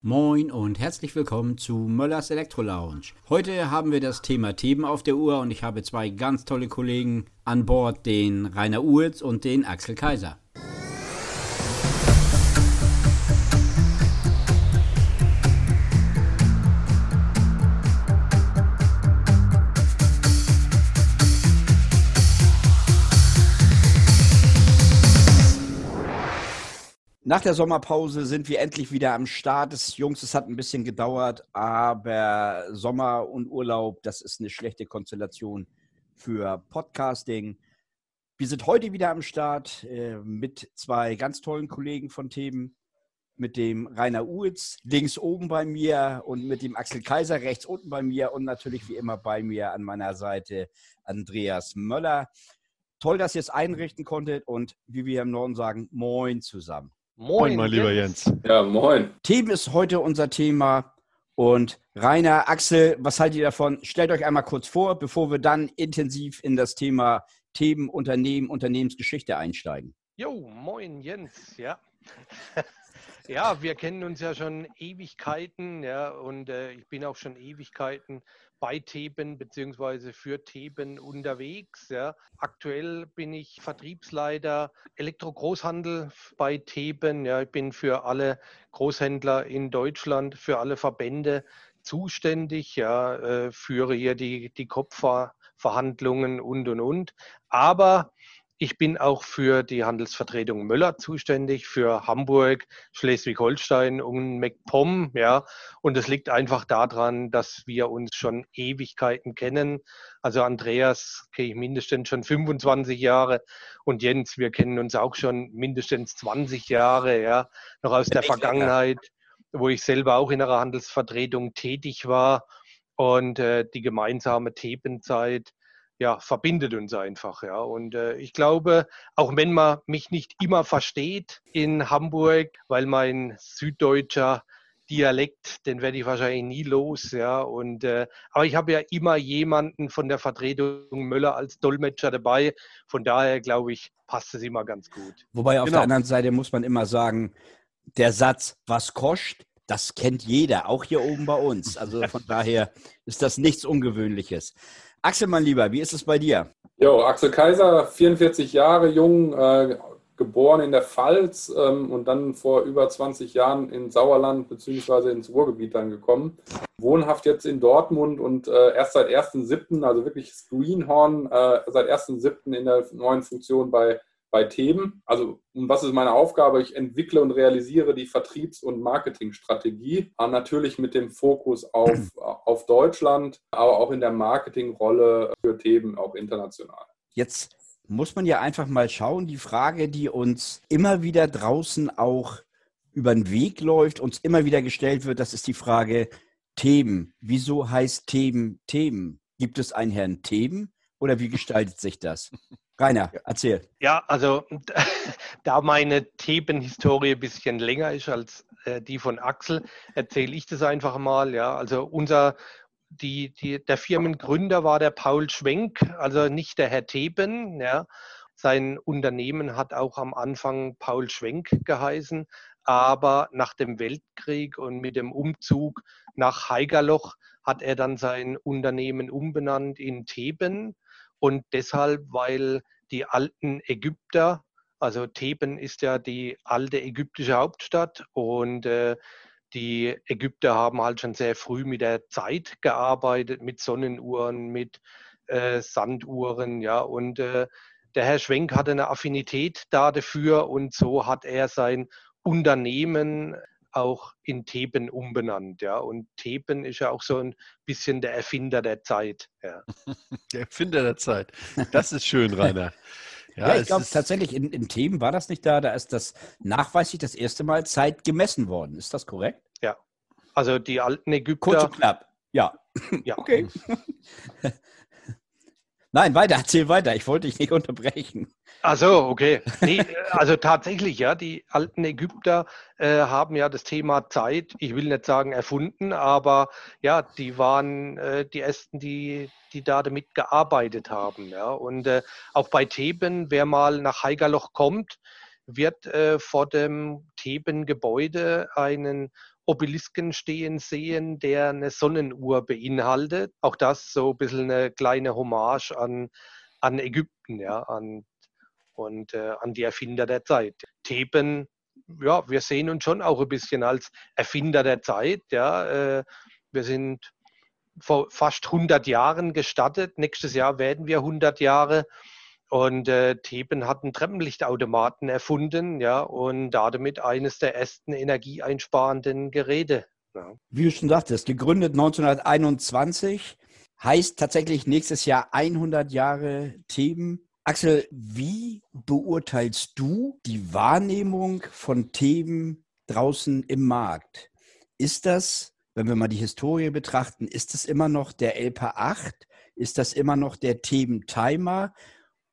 Moin und herzlich willkommen zu Möllers Elektro Lounge. Heute haben wir das Thema Themen auf der Uhr und ich habe zwei ganz tolle Kollegen an Bord, den Rainer Uhlz und den Axel Kaiser. Nach der Sommerpause sind wir endlich wieder am Start. Das Jungs, es hat ein bisschen gedauert, aber Sommer und Urlaub, das ist eine schlechte Konstellation für Podcasting. Wir sind heute wieder am Start äh, mit zwei ganz tollen Kollegen von Themen, mit dem Rainer Uhlz links oben bei mir und mit dem Axel Kaiser rechts unten bei mir und natürlich wie immer bei mir an meiner Seite Andreas Möller. Toll, dass ihr es einrichten konntet und wie wir im Norden sagen, moin zusammen. Moin, mein lieber Jens. Ja, moin. Themen ist heute unser Thema. Und Rainer, Axel, was haltet ihr davon? Stellt euch einmal kurz vor, bevor wir dann intensiv in das Thema Themen, Unternehmen, Unternehmensgeschichte einsteigen. Jo, moin Jens, ja. Ja, wir kennen uns ja schon Ewigkeiten, ja, und äh, ich bin auch schon Ewigkeiten bei Theben bzw. für Theben unterwegs. Ja. Aktuell bin ich Vertriebsleiter Elektro-Großhandel bei Theben. Ja. Ich bin für alle Großhändler in Deutschland, für alle Verbände zuständig, ja, äh, führe hier die, die Kopfverhandlungen und und und. Aber ich bin auch für die Handelsvertretung Möller zuständig, für Hamburg, Schleswig-Holstein und MacPom. Ja. Und es liegt einfach daran, dass wir uns schon Ewigkeiten kennen. Also Andreas kenne ich mindestens schon 25 Jahre und Jens, wir kennen uns auch schon mindestens 20 Jahre, ja, noch aus der Vergangenheit, wo ich selber auch in einer Handelsvertretung tätig war. Und äh, die gemeinsame Thebenzeit ja, verbindet uns einfach. Ja. Und äh, ich glaube, auch wenn man mich nicht immer versteht in Hamburg, weil mein süddeutscher Dialekt, den werde ich wahrscheinlich nie los, ja. Und äh, aber ich habe ja immer jemanden von der Vertretung Möller als Dolmetscher dabei. Von daher glaube ich, passt es immer ganz gut. Wobei auf genau. der anderen Seite muss man immer sagen, der Satz, was kostet, das kennt jeder, auch hier oben bei uns. Also von daher ist das nichts Ungewöhnliches. Axel, mein Lieber, wie ist es bei dir? Jo, Axel Kaiser, 44 Jahre jung, äh, geboren in der Pfalz ähm, und dann vor über 20 Jahren in Sauerland bzw. ins Ruhrgebiet dann gekommen. Wohnhaft jetzt in Dortmund und äh, erst seit 1.7., also wirklich Greenhorn, äh, seit 1.7. in der neuen Funktion bei bei Themen. Also, was ist meine Aufgabe? Ich entwickle und realisiere die Vertriebs- und Marketingstrategie, natürlich mit dem Fokus auf, auf Deutschland, aber auch in der Marketingrolle für Themen auch international. Jetzt muss man ja einfach mal schauen, die Frage, die uns immer wieder draußen auch über den Weg läuft, uns immer wieder gestellt wird, das ist die Frage Themen. Wieso heißt Themen Themen? Gibt es einen Herrn Themen oder wie gestaltet sich das? Rainer, erzähl. Ja, also da meine Themenhistorie ein bisschen länger ist als äh, die von Axel, erzähle ich das einfach mal. Ja, also unser, die, die, der Firmengründer war der Paul Schwenk, also nicht der Herr Theben. Ja. Sein Unternehmen hat auch am Anfang Paul Schwenk geheißen, aber nach dem Weltkrieg und mit dem Umzug nach Haigerloch hat er dann sein Unternehmen umbenannt in Theben und deshalb, weil die alten Ägypter, also Theben ist ja die alte ägyptische Hauptstadt und äh, die Ägypter haben halt schon sehr früh mit der Zeit gearbeitet, mit Sonnenuhren, mit äh, Sanduhren, ja, und äh, der Herr Schwenk hatte eine Affinität da dafür und so hat er sein Unternehmen auch in Theben umbenannt. Ja. Und Theben ist ja auch so ein bisschen der Erfinder der Zeit. Ja. Der Erfinder der Zeit. Das ist schön, Rainer. Ja, ja ich glaube tatsächlich, in, in Themen war das nicht da. Da ist das nachweislich das erste Mal Zeit gemessen worden. Ist das korrekt? Ja. Also die alten Ägypter. Kurz und knapp. Ja. ja. Okay. Nein, weiter, erzähl weiter. Ich wollte dich nicht unterbrechen. Ach so, okay. Nee, also tatsächlich, ja, die alten Ägypter äh, haben ja das Thema Zeit, ich will nicht sagen erfunden, aber ja, die waren äh, die ersten, die, die da damit gearbeitet haben. Ja. Und äh, auch bei Theben, wer mal nach Haigerloch kommt, wird äh, vor dem Theben-Gebäude einen Obelisken stehen sehen, der eine Sonnenuhr beinhaltet. Auch das so ein bisschen eine kleine Hommage an, an Ägypten, ja, an, und äh, an die Erfinder der Zeit. Theben, ja, wir sehen uns schon auch ein bisschen als Erfinder der Zeit, ja. Äh, wir sind vor fast 100 Jahren gestartet. Nächstes Jahr werden wir 100 Jahre. Und äh, Theben hat einen Treppenlichtautomaten erfunden, ja, und damit eines der ersten energieeinsparenden Geräte. Ja. Wie du schon sagtest, gegründet 1921, heißt tatsächlich nächstes Jahr 100 Jahre Theben. Axel, wie beurteilst du die Wahrnehmung von Theben draußen im Markt? Ist das, wenn wir mal die Historie betrachten, ist das immer noch der LPA 8? Ist das immer noch der Theben Timer?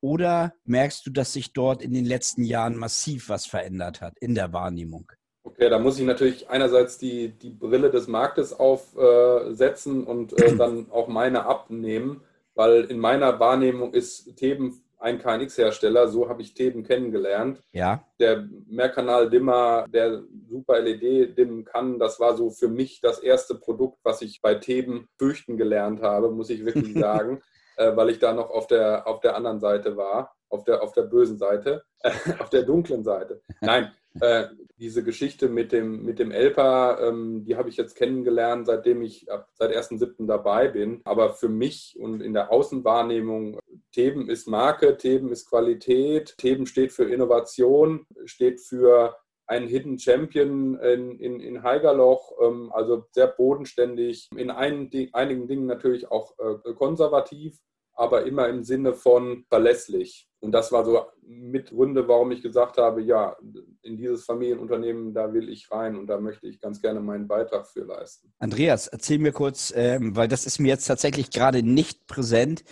Oder merkst du, dass sich dort in den letzten Jahren massiv was verändert hat in der Wahrnehmung? Okay, da muss ich natürlich einerseits die, die Brille des Marktes aufsetzen äh, und äh, dann auch meine abnehmen, weil in meiner Wahrnehmung ist Theben ein KNX-Hersteller, so habe ich Theben kennengelernt. Ja. Der Mehrkanal-Dimmer, der Super LED dimmen kann, das war so für mich das erste Produkt, was ich bei Theben fürchten gelernt habe, muss ich wirklich sagen äh, weil ich da noch auf der, auf der anderen Seite war, auf der, auf der bösen Seite, äh, auf der dunklen Seite. Nein, äh, diese Geschichte mit dem, mit dem Elpa, ähm, die habe ich jetzt kennengelernt, seitdem ich ab, seit 1.7. dabei bin. Aber für mich und in der Außenwahrnehmung, Theben ist Marke, Theben ist Qualität, Theben steht für Innovation, steht für ein Hidden Champion in, in, in Heigerloch, ähm, also sehr bodenständig, in ein, einigen Dingen natürlich auch äh, konservativ, aber immer im Sinne von verlässlich. Und das war so mit Gründe, warum ich gesagt habe, ja, in dieses Familienunternehmen, da will ich rein und da möchte ich ganz gerne meinen Beitrag für leisten. Andreas, erzähl mir kurz, ähm, weil das ist mir jetzt tatsächlich gerade nicht präsent.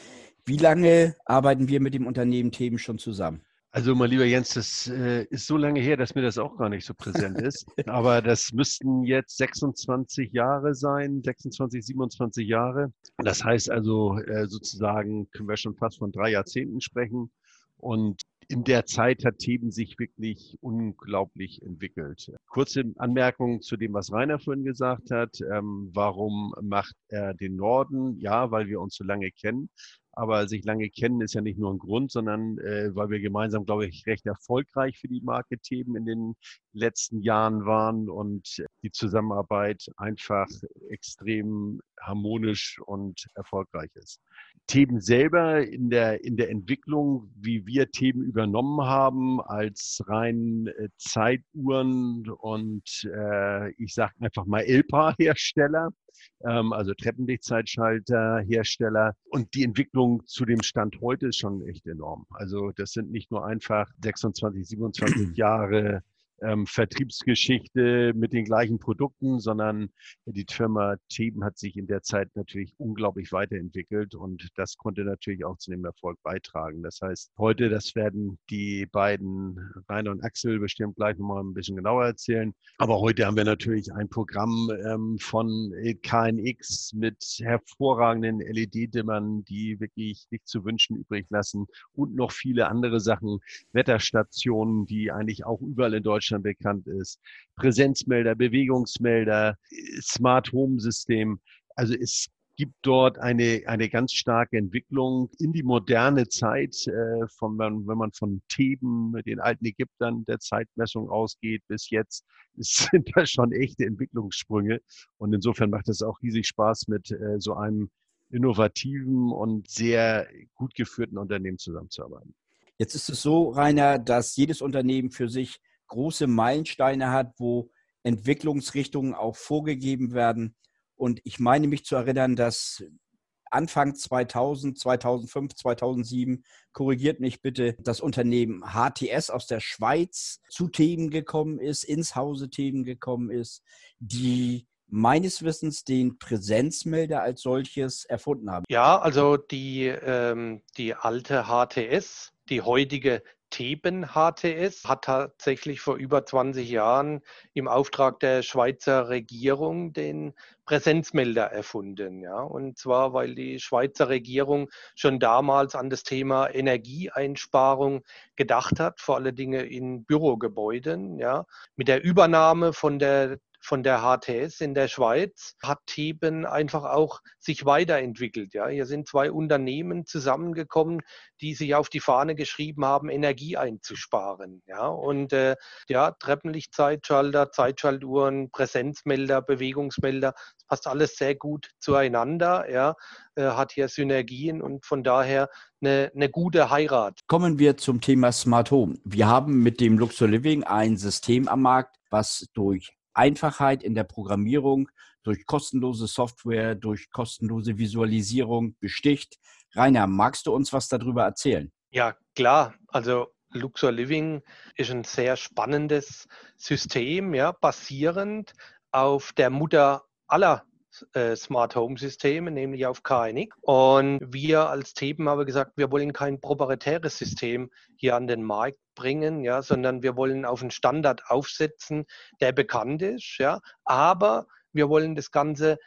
Wie lange arbeiten wir mit dem Unternehmen Themen schon zusammen? Also, mein lieber Jens, das äh, ist so lange her, dass mir das auch gar nicht so präsent ist. Aber das müssten jetzt 26 Jahre sein, 26, 27 Jahre. Das heißt also äh, sozusagen, können wir schon fast von drei Jahrzehnten sprechen. Und in der Zeit hat Theben sich wirklich unglaublich entwickelt. Kurze Anmerkung zu dem, was Rainer vorhin gesagt hat. Ähm, warum macht er den Norden? Ja, weil wir uns so lange kennen. Aber sich lange kennen ist ja nicht nur ein Grund, sondern äh, weil wir gemeinsam, glaube ich, recht erfolgreich für die Marke Theben in den letzten Jahren waren und die Zusammenarbeit einfach extrem harmonisch und erfolgreich ist. Theben selber in der, in der Entwicklung, wie wir Theben übernommen haben als rein äh, Zeituhren und äh, ich sage einfach mal Elpa-Hersteller, ähm, also Treppenlichtzeitschalter-Hersteller. Und die Entwicklung zu dem Stand heute ist schon echt enorm. Also das sind nicht nur einfach 26, 27 Jahre ähm, Vertriebsgeschichte mit den gleichen Produkten, sondern die Firma Theben hat sich in der Zeit natürlich unglaublich weiterentwickelt und das konnte natürlich auch zu dem Erfolg beitragen. Das heißt, heute, das werden die beiden Rainer und Axel bestimmt gleich nochmal ein bisschen genauer erzählen. Aber heute haben wir natürlich ein Programm ähm, von KNX mit hervorragenden LED-Dimmern, die wirklich nicht zu wünschen übrig lassen und noch viele andere Sachen, Wetterstationen, die eigentlich auch überall in Deutschland Deutschland bekannt ist. Präsenzmelder, Bewegungsmelder, Smart Home System. Also es gibt dort eine, eine ganz starke Entwicklung in die moderne Zeit, äh, von, wenn, man von Theben, den alten Ägyptern der Zeitmessung ausgeht, bis jetzt, sind das schon echte Entwicklungssprünge. Und insofern macht es auch riesig Spaß, mit äh, so einem innovativen und sehr gut geführten Unternehmen zusammenzuarbeiten. Jetzt ist es so, Rainer, dass jedes Unternehmen für sich große Meilensteine hat, wo Entwicklungsrichtungen auch vorgegeben werden. Und ich meine mich zu erinnern, dass Anfang 2000, 2005, 2007, korrigiert mich bitte, das Unternehmen HTS aus der Schweiz zu Themen gekommen ist, ins Hause Themen gekommen ist, die meines Wissens den Präsenzmelder als solches erfunden haben. Ja, also die, ähm, die alte HTS, die heutige Theben HTS hat tatsächlich vor über 20 Jahren im Auftrag der Schweizer Regierung den Präsenzmelder erfunden. Ja? Und zwar, weil die Schweizer Regierung schon damals an das Thema Energieeinsparung gedacht hat, vor allen Dingen in Bürogebäuden. Ja? Mit der Übernahme von der von der HTS in der Schweiz hat Theben einfach auch sich weiterentwickelt. Ja, hier sind zwei Unternehmen zusammengekommen, die sich auf die Fahne geschrieben haben, Energie einzusparen. Ja, und äh, ja, Treppenlichtzeitschalter, Zeitschaltuhren, Präsenzmelder, Bewegungsmelder, das passt alles sehr gut zueinander. Ja, äh, hat hier Synergien und von daher eine, eine gute Heirat. Kommen wir zum Thema Smart Home. Wir haben mit dem Luxor Living ein System am Markt, was durch Einfachheit in der Programmierung, durch kostenlose Software, durch kostenlose Visualisierung besticht. Rainer, magst du uns was darüber erzählen? Ja, klar. Also Luxor Living ist ein sehr spannendes System, ja, basierend auf der Mutter aller äh, Smart Home Systeme, nämlich auf KNX. Und wir als Theben haben gesagt, wir wollen kein proprietäres System hier an den Markt bringen, ja, sondern wir wollen auf einen Standard aufsetzen, der bekannt ist, ja, aber wir wollen das Ganze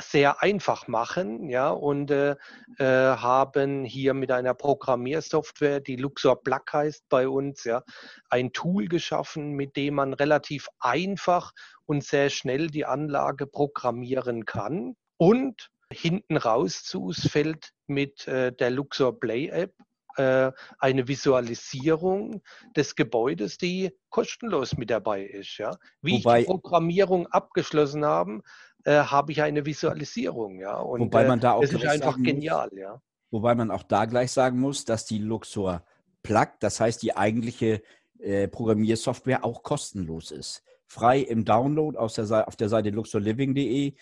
sehr einfach machen, ja, und äh, äh, haben hier mit einer Programmiersoftware, die Luxor Plug heißt bei uns, ja, ein Tool geschaffen, mit dem man relativ einfach und sehr schnell die Anlage programmieren kann. Und hinten raus zu uns fällt mit äh, der Luxor Play App äh, eine Visualisierung des Gebäudes, die kostenlos mit dabei ist. Ja? Wie Wobei, ich die Programmierung abgeschlossen habe, äh, habe ich eine Visualisierung. Ja? Und wobei man da auch das ist einfach genial. Muss, ja? Wobei man auch da gleich sagen muss, dass die Luxor Plug, das heißt die eigentliche äh, Programmiersoftware, auch kostenlos ist frei im Download aus der, auf der Seite luxorliving.de.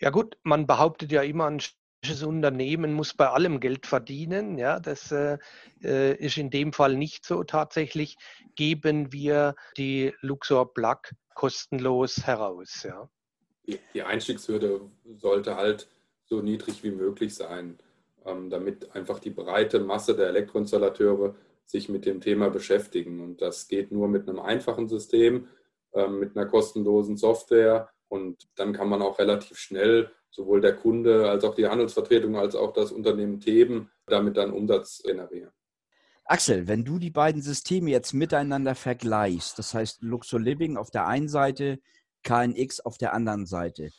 Ja gut, man behauptet ja immer, ein Unternehmen muss bei allem Geld verdienen. Ja, das äh, äh, ist in dem Fall nicht so. Tatsächlich geben wir die Luxor Plug kostenlos heraus. Ja. Die Einstiegshürde sollte halt so niedrig wie möglich sein, ähm, damit einfach die breite Masse der Elektroinstallateure sich mit dem Thema beschäftigen. Und das geht nur mit einem einfachen System, ähm, mit einer kostenlosen Software. Und dann kann man auch relativ schnell sowohl der Kunde als auch die Handelsvertretung als auch das Unternehmen Theben damit dann Umsatz generieren. Axel, wenn du die beiden Systeme jetzt miteinander vergleichst, das heißt Luxor Living auf der einen Seite, KNX auf der anderen Seite,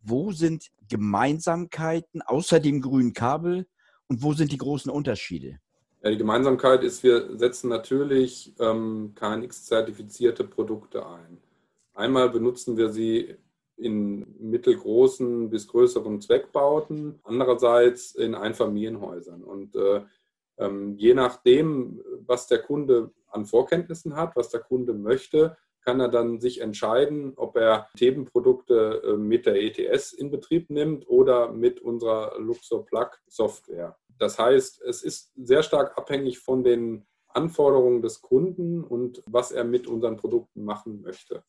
wo sind Gemeinsamkeiten außer dem grünen Kabel und wo sind die großen Unterschiede? Ja, die Gemeinsamkeit ist, wir setzen natürlich ähm, KNX-zertifizierte Produkte ein. Einmal benutzen wir sie in mittelgroßen bis größeren Zweckbauten, andererseits in Einfamilienhäusern. Und äh, ähm, je nachdem, was der Kunde an Vorkenntnissen hat, was der Kunde möchte, kann er dann sich entscheiden, ob er Themenprodukte äh, mit der ETS in Betrieb nimmt oder mit unserer Luxor Plug Software. Das heißt, es ist sehr stark abhängig von den Anforderungen des Kunden und was er mit unseren Produkten machen möchte.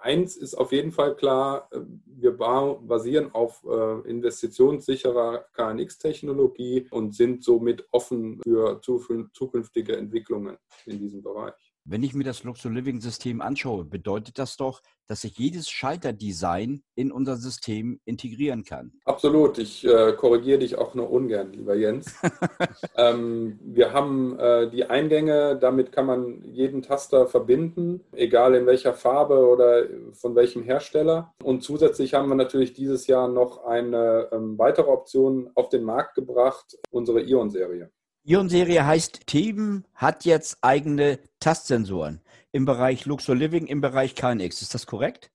Eins ist auf jeden Fall klar, wir basieren auf äh, investitionssicherer KNX-Technologie und sind somit offen für zukünftige Entwicklungen in diesem Bereich. Wenn ich mir das Luxor Living System anschaue, bedeutet das doch, dass ich jedes Schalterdesign in unser System integrieren kann. Absolut. Ich äh, korrigiere dich auch nur ungern, lieber Jens. ähm, wir haben äh, die Eingänge, damit kann man jeden Taster verbinden, egal in welcher Farbe oder von welchem Hersteller. Und zusätzlich haben wir natürlich dieses Jahr noch eine ähm, weitere Option auf den Markt gebracht, unsere Ion-Serie. Ion-Serie heißt, Theben hat jetzt eigene Tastsensoren im Bereich Luxor Living, im Bereich KNX. Ist das korrekt?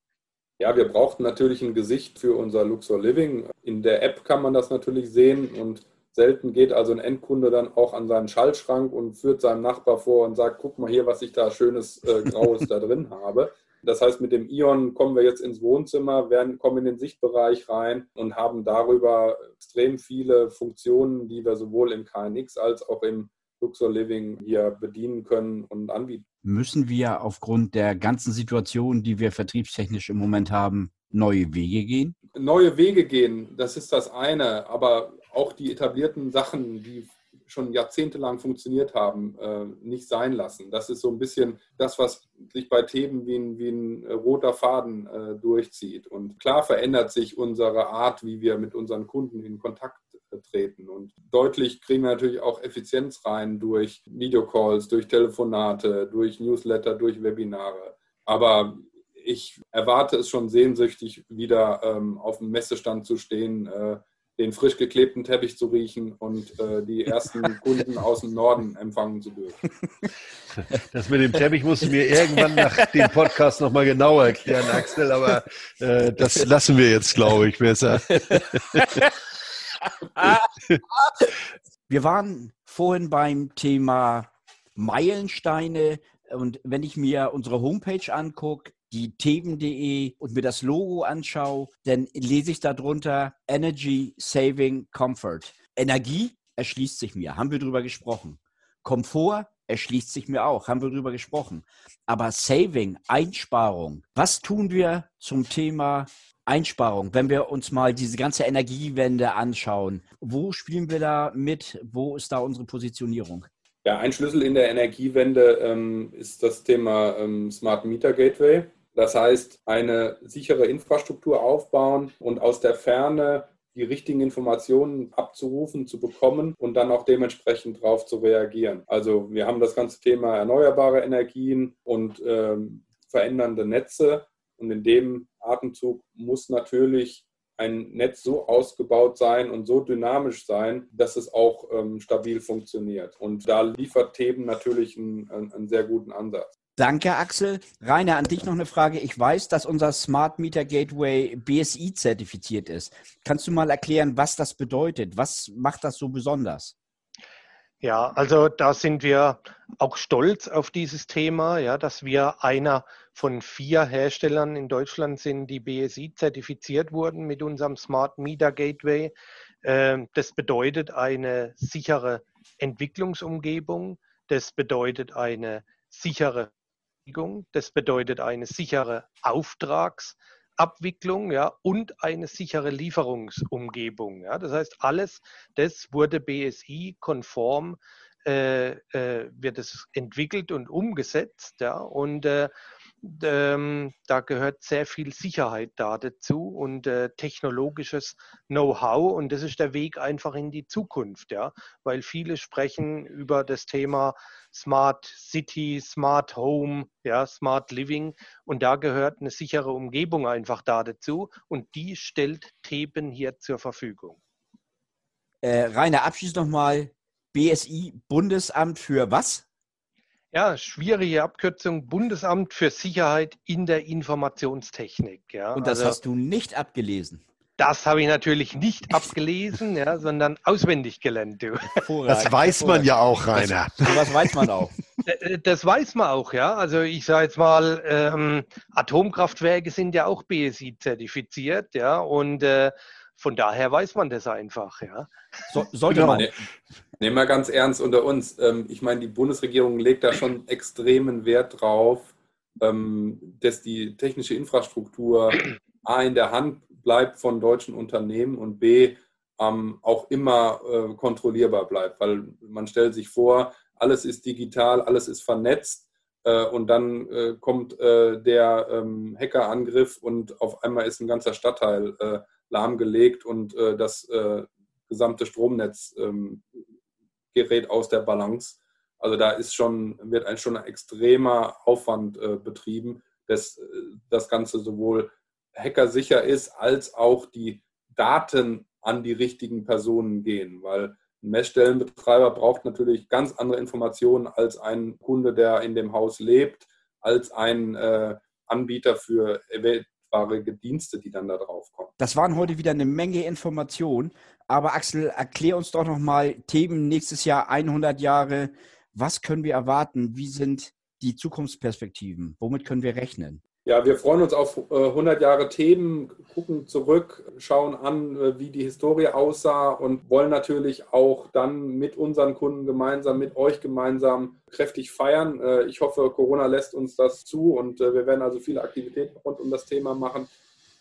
Ja, wir brauchten natürlich ein Gesicht für unser Luxor Living. In der App kann man das natürlich sehen und selten geht also ein Endkunde dann auch an seinen Schaltschrank und führt seinem Nachbar vor und sagt, guck mal hier, was ich da schönes äh, Graues da drin habe. Das heißt, mit dem Ion kommen wir jetzt ins Wohnzimmer, werden, kommen in den Sichtbereich rein und haben darüber extrem viele Funktionen, die wir sowohl im KNX als auch im Luxor Living hier bedienen können und anbieten. Müssen wir aufgrund der ganzen Situation, die wir vertriebstechnisch im Moment haben, neue Wege gehen? Neue Wege gehen, das ist das eine, aber auch die etablierten Sachen, die schon jahrzehntelang funktioniert haben, äh, nicht sein lassen. Das ist so ein bisschen das, was sich bei Themen wie ein, wie ein roter Faden äh, durchzieht. Und klar verändert sich unsere Art, wie wir mit unseren Kunden in Kontakt äh, treten. Und deutlich kriegen wir natürlich auch Effizienz rein durch Videocalls, durch Telefonate, durch Newsletter, durch Webinare. Aber ich erwarte es schon sehnsüchtig, wieder ähm, auf dem Messestand zu stehen, äh, den frisch geklebten Teppich zu riechen und äh, die ersten Kunden aus dem Norden empfangen zu dürfen. Das mit dem Teppich musst du mir irgendwann nach dem Podcast nochmal genauer erklären, Axel, aber äh, das lassen wir jetzt, glaube ich, besser. Wir waren vorhin beim Thema Meilensteine und wenn ich mir unsere Homepage angucke, die themen.de und mir das Logo anschaue, dann lese ich darunter Energy Saving Comfort. Energie erschließt sich mir, haben wir drüber gesprochen. Komfort erschließt sich mir auch, haben wir drüber gesprochen. Aber Saving, Einsparung, was tun wir zum Thema Einsparung, wenn wir uns mal diese ganze Energiewende anschauen? Wo spielen wir da mit? Wo ist da unsere Positionierung? Ja, ein Schlüssel in der Energiewende ähm, ist das Thema ähm, Smart Meter Gateway. Das heißt, eine sichere Infrastruktur aufbauen und aus der Ferne die richtigen Informationen abzurufen, zu bekommen und dann auch dementsprechend darauf zu reagieren. Also wir haben das ganze Thema erneuerbare Energien und ähm, verändernde Netze. Und in dem Atemzug muss natürlich ein Netz so ausgebaut sein und so dynamisch sein, dass es auch ähm, stabil funktioniert. Und da liefert Theben natürlich einen, einen sehr guten Ansatz. Danke, Axel. Rainer, an dich noch eine Frage. Ich weiß, dass unser Smart Meter Gateway BSI zertifiziert ist. Kannst du mal erklären, was das bedeutet? Was macht das so besonders? Ja, also da sind wir auch stolz auf dieses Thema, ja, dass wir einer von vier Herstellern in Deutschland sind, die BSI zertifiziert wurden mit unserem Smart Meter Gateway. Ähm, das bedeutet eine sichere Entwicklungsumgebung. Das bedeutet eine sichere das bedeutet eine sichere Auftragsabwicklung ja, und eine sichere Lieferungsumgebung. Ja. Das heißt, alles das wurde BSI-konform äh, äh, wird es entwickelt und umgesetzt. Ja, und äh, ähm, da gehört sehr viel Sicherheit da dazu und äh, technologisches Know-how und das ist der Weg einfach in die Zukunft, ja, weil viele sprechen über das Thema Smart City, Smart Home, ja, Smart Living und da gehört eine sichere Umgebung einfach da dazu und die stellt Theben hier zur Verfügung. Äh, Rainer, abschließend nochmal BSI Bundesamt für was? Ja, schwierige Abkürzung, Bundesamt für Sicherheit in der Informationstechnik. Ja. Und das also, hast du nicht abgelesen? Das habe ich natürlich nicht abgelesen, ja, sondern auswendig gelernt. Du. Das weiß man ja auch, Rainer. Das, das weiß man auch. Äh, das weiß man auch, ja. Also ich sage jetzt mal, ähm, Atomkraftwerke sind ja auch BSI zertifiziert, ja. Und äh, von daher weiß man das einfach, ja. So, sollte genau. man. Nehmen wir ganz ernst unter uns. Ähm, ich meine, die Bundesregierung legt da schon extremen Wert drauf, ähm, dass die technische Infrastruktur A in der Hand bleibt von deutschen Unternehmen und B ähm, auch immer äh, kontrollierbar bleibt. Weil man stellt sich vor, alles ist digital, alles ist vernetzt äh, und dann äh, kommt der Hackerangriff und auf einmal ist ein ganzer Stadtteil lahmgelegt und das gesamte Stromnetz gerät aus der Balance. Also da ist schon, wird ein schon ein extremer Aufwand äh, betrieben, dass äh, das Ganze sowohl hackersicher ist, als auch die Daten an die richtigen Personen gehen, weil ein Messstellenbetreiber braucht natürlich ganz andere Informationen als ein Kunde, der in dem Haus lebt, als ein äh, Anbieter für weltware Dienste, die dann da drauf kommen. Das waren heute wieder eine Menge Informationen. Aber Axel, erklär uns doch nochmal Themen nächstes Jahr 100 Jahre. Was können wir erwarten? Wie sind die Zukunftsperspektiven? Womit können wir rechnen? Ja, wir freuen uns auf 100 äh, Jahre Themen, gucken zurück, schauen an, äh, wie die Historie aussah und wollen natürlich auch dann mit unseren Kunden gemeinsam, mit euch gemeinsam kräftig feiern. Äh, ich hoffe, Corona lässt uns das zu und wir werden also viele Aktivitäten rund um das Thema machen.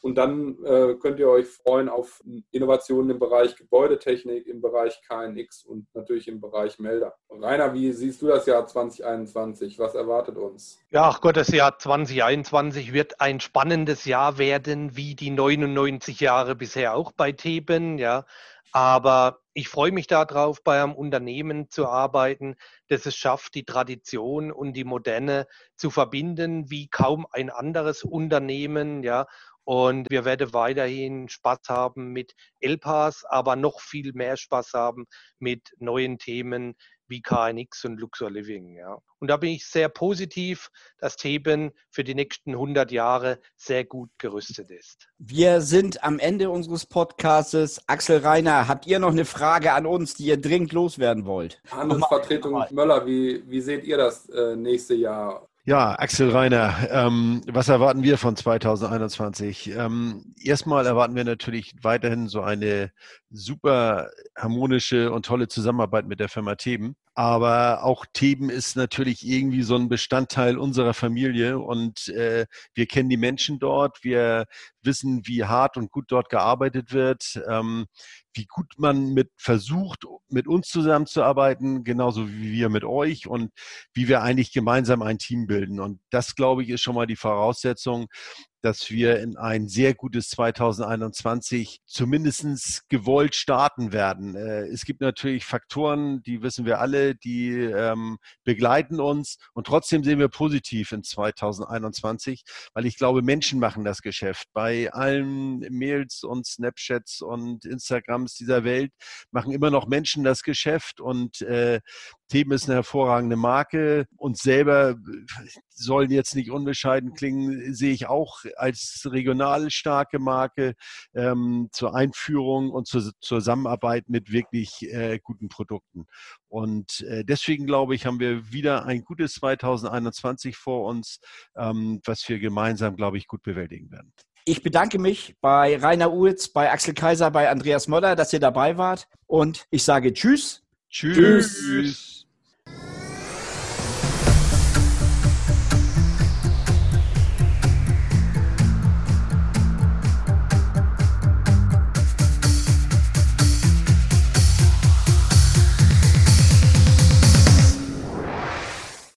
Und dann äh, könnt ihr euch freuen auf Innovationen im Bereich Gebäudetechnik, im Bereich KNX und natürlich im Bereich Melder. Rainer, wie siehst du das Jahr 2021? Was erwartet uns? Ja, ach Gott, das Jahr 2021 wird ein spannendes Jahr werden, wie die 99 Jahre bisher auch bei Theben. Ja. Aber ich freue mich darauf, bei einem Unternehmen zu arbeiten, das es schafft, die Tradition und die Moderne zu verbinden, wie kaum ein anderes Unternehmen, ja. Und wir werden weiterhin Spaß haben mit LPAS, aber noch viel mehr Spaß haben mit neuen Themen, wie KNX und Luxor Living. Ja. Und da bin ich sehr positiv, dass Theben für die nächsten 100 Jahre sehr gut gerüstet ist. Wir sind am Ende unseres Podcasts. Axel Reiner, habt ihr noch eine Frage an uns, die ihr dringend loswerden wollt? Handelsvertretung Möller, wie, wie seht ihr das äh, nächste Jahr? Ja, Axel Reiner, ähm, was erwarten wir von 2021? Ähm, erstmal erwarten wir natürlich weiterhin so eine super harmonische und tolle Zusammenarbeit mit der Firma Theben. Aber auch Theben ist natürlich irgendwie so ein Bestandteil unserer Familie und äh, wir kennen die Menschen dort, wir wissen, wie hart und gut dort gearbeitet wird, ähm, wie gut man mit versucht, mit uns zusammenzuarbeiten, genauso wie wir mit euch und wie wir eigentlich gemeinsam ein Team bilden. Und das, glaube ich, ist schon mal die Voraussetzung, dass wir in ein sehr gutes 2021 zumindest gewollt starten werden. Äh, es gibt natürlich Faktoren, die wissen wir alle, die ähm, begleiten uns und trotzdem sehen wir positiv in 2021, weil ich glaube, Menschen machen das Geschäft. Bei allen Mails und Snapchats und Instagrams dieser Welt machen immer noch Menschen das Geschäft und äh, Themen ist eine hervorragende Marke. und selber sollen jetzt nicht unbescheiden klingen, sehe ich auch als regional starke Marke ähm, zur Einführung und zur Zusammenarbeit mit wirklich äh, guten Produkten. Und äh, deswegen glaube ich, haben wir wieder ein gutes 2021 vor uns, ähm, was wir gemeinsam, glaube ich, gut bewältigen werden. Ich bedanke mich bei Rainer Uhlz, bei Axel Kaiser, bei Andreas Moller, dass ihr dabei wart. Und ich sage Tschüss. Tschüss. tschüss.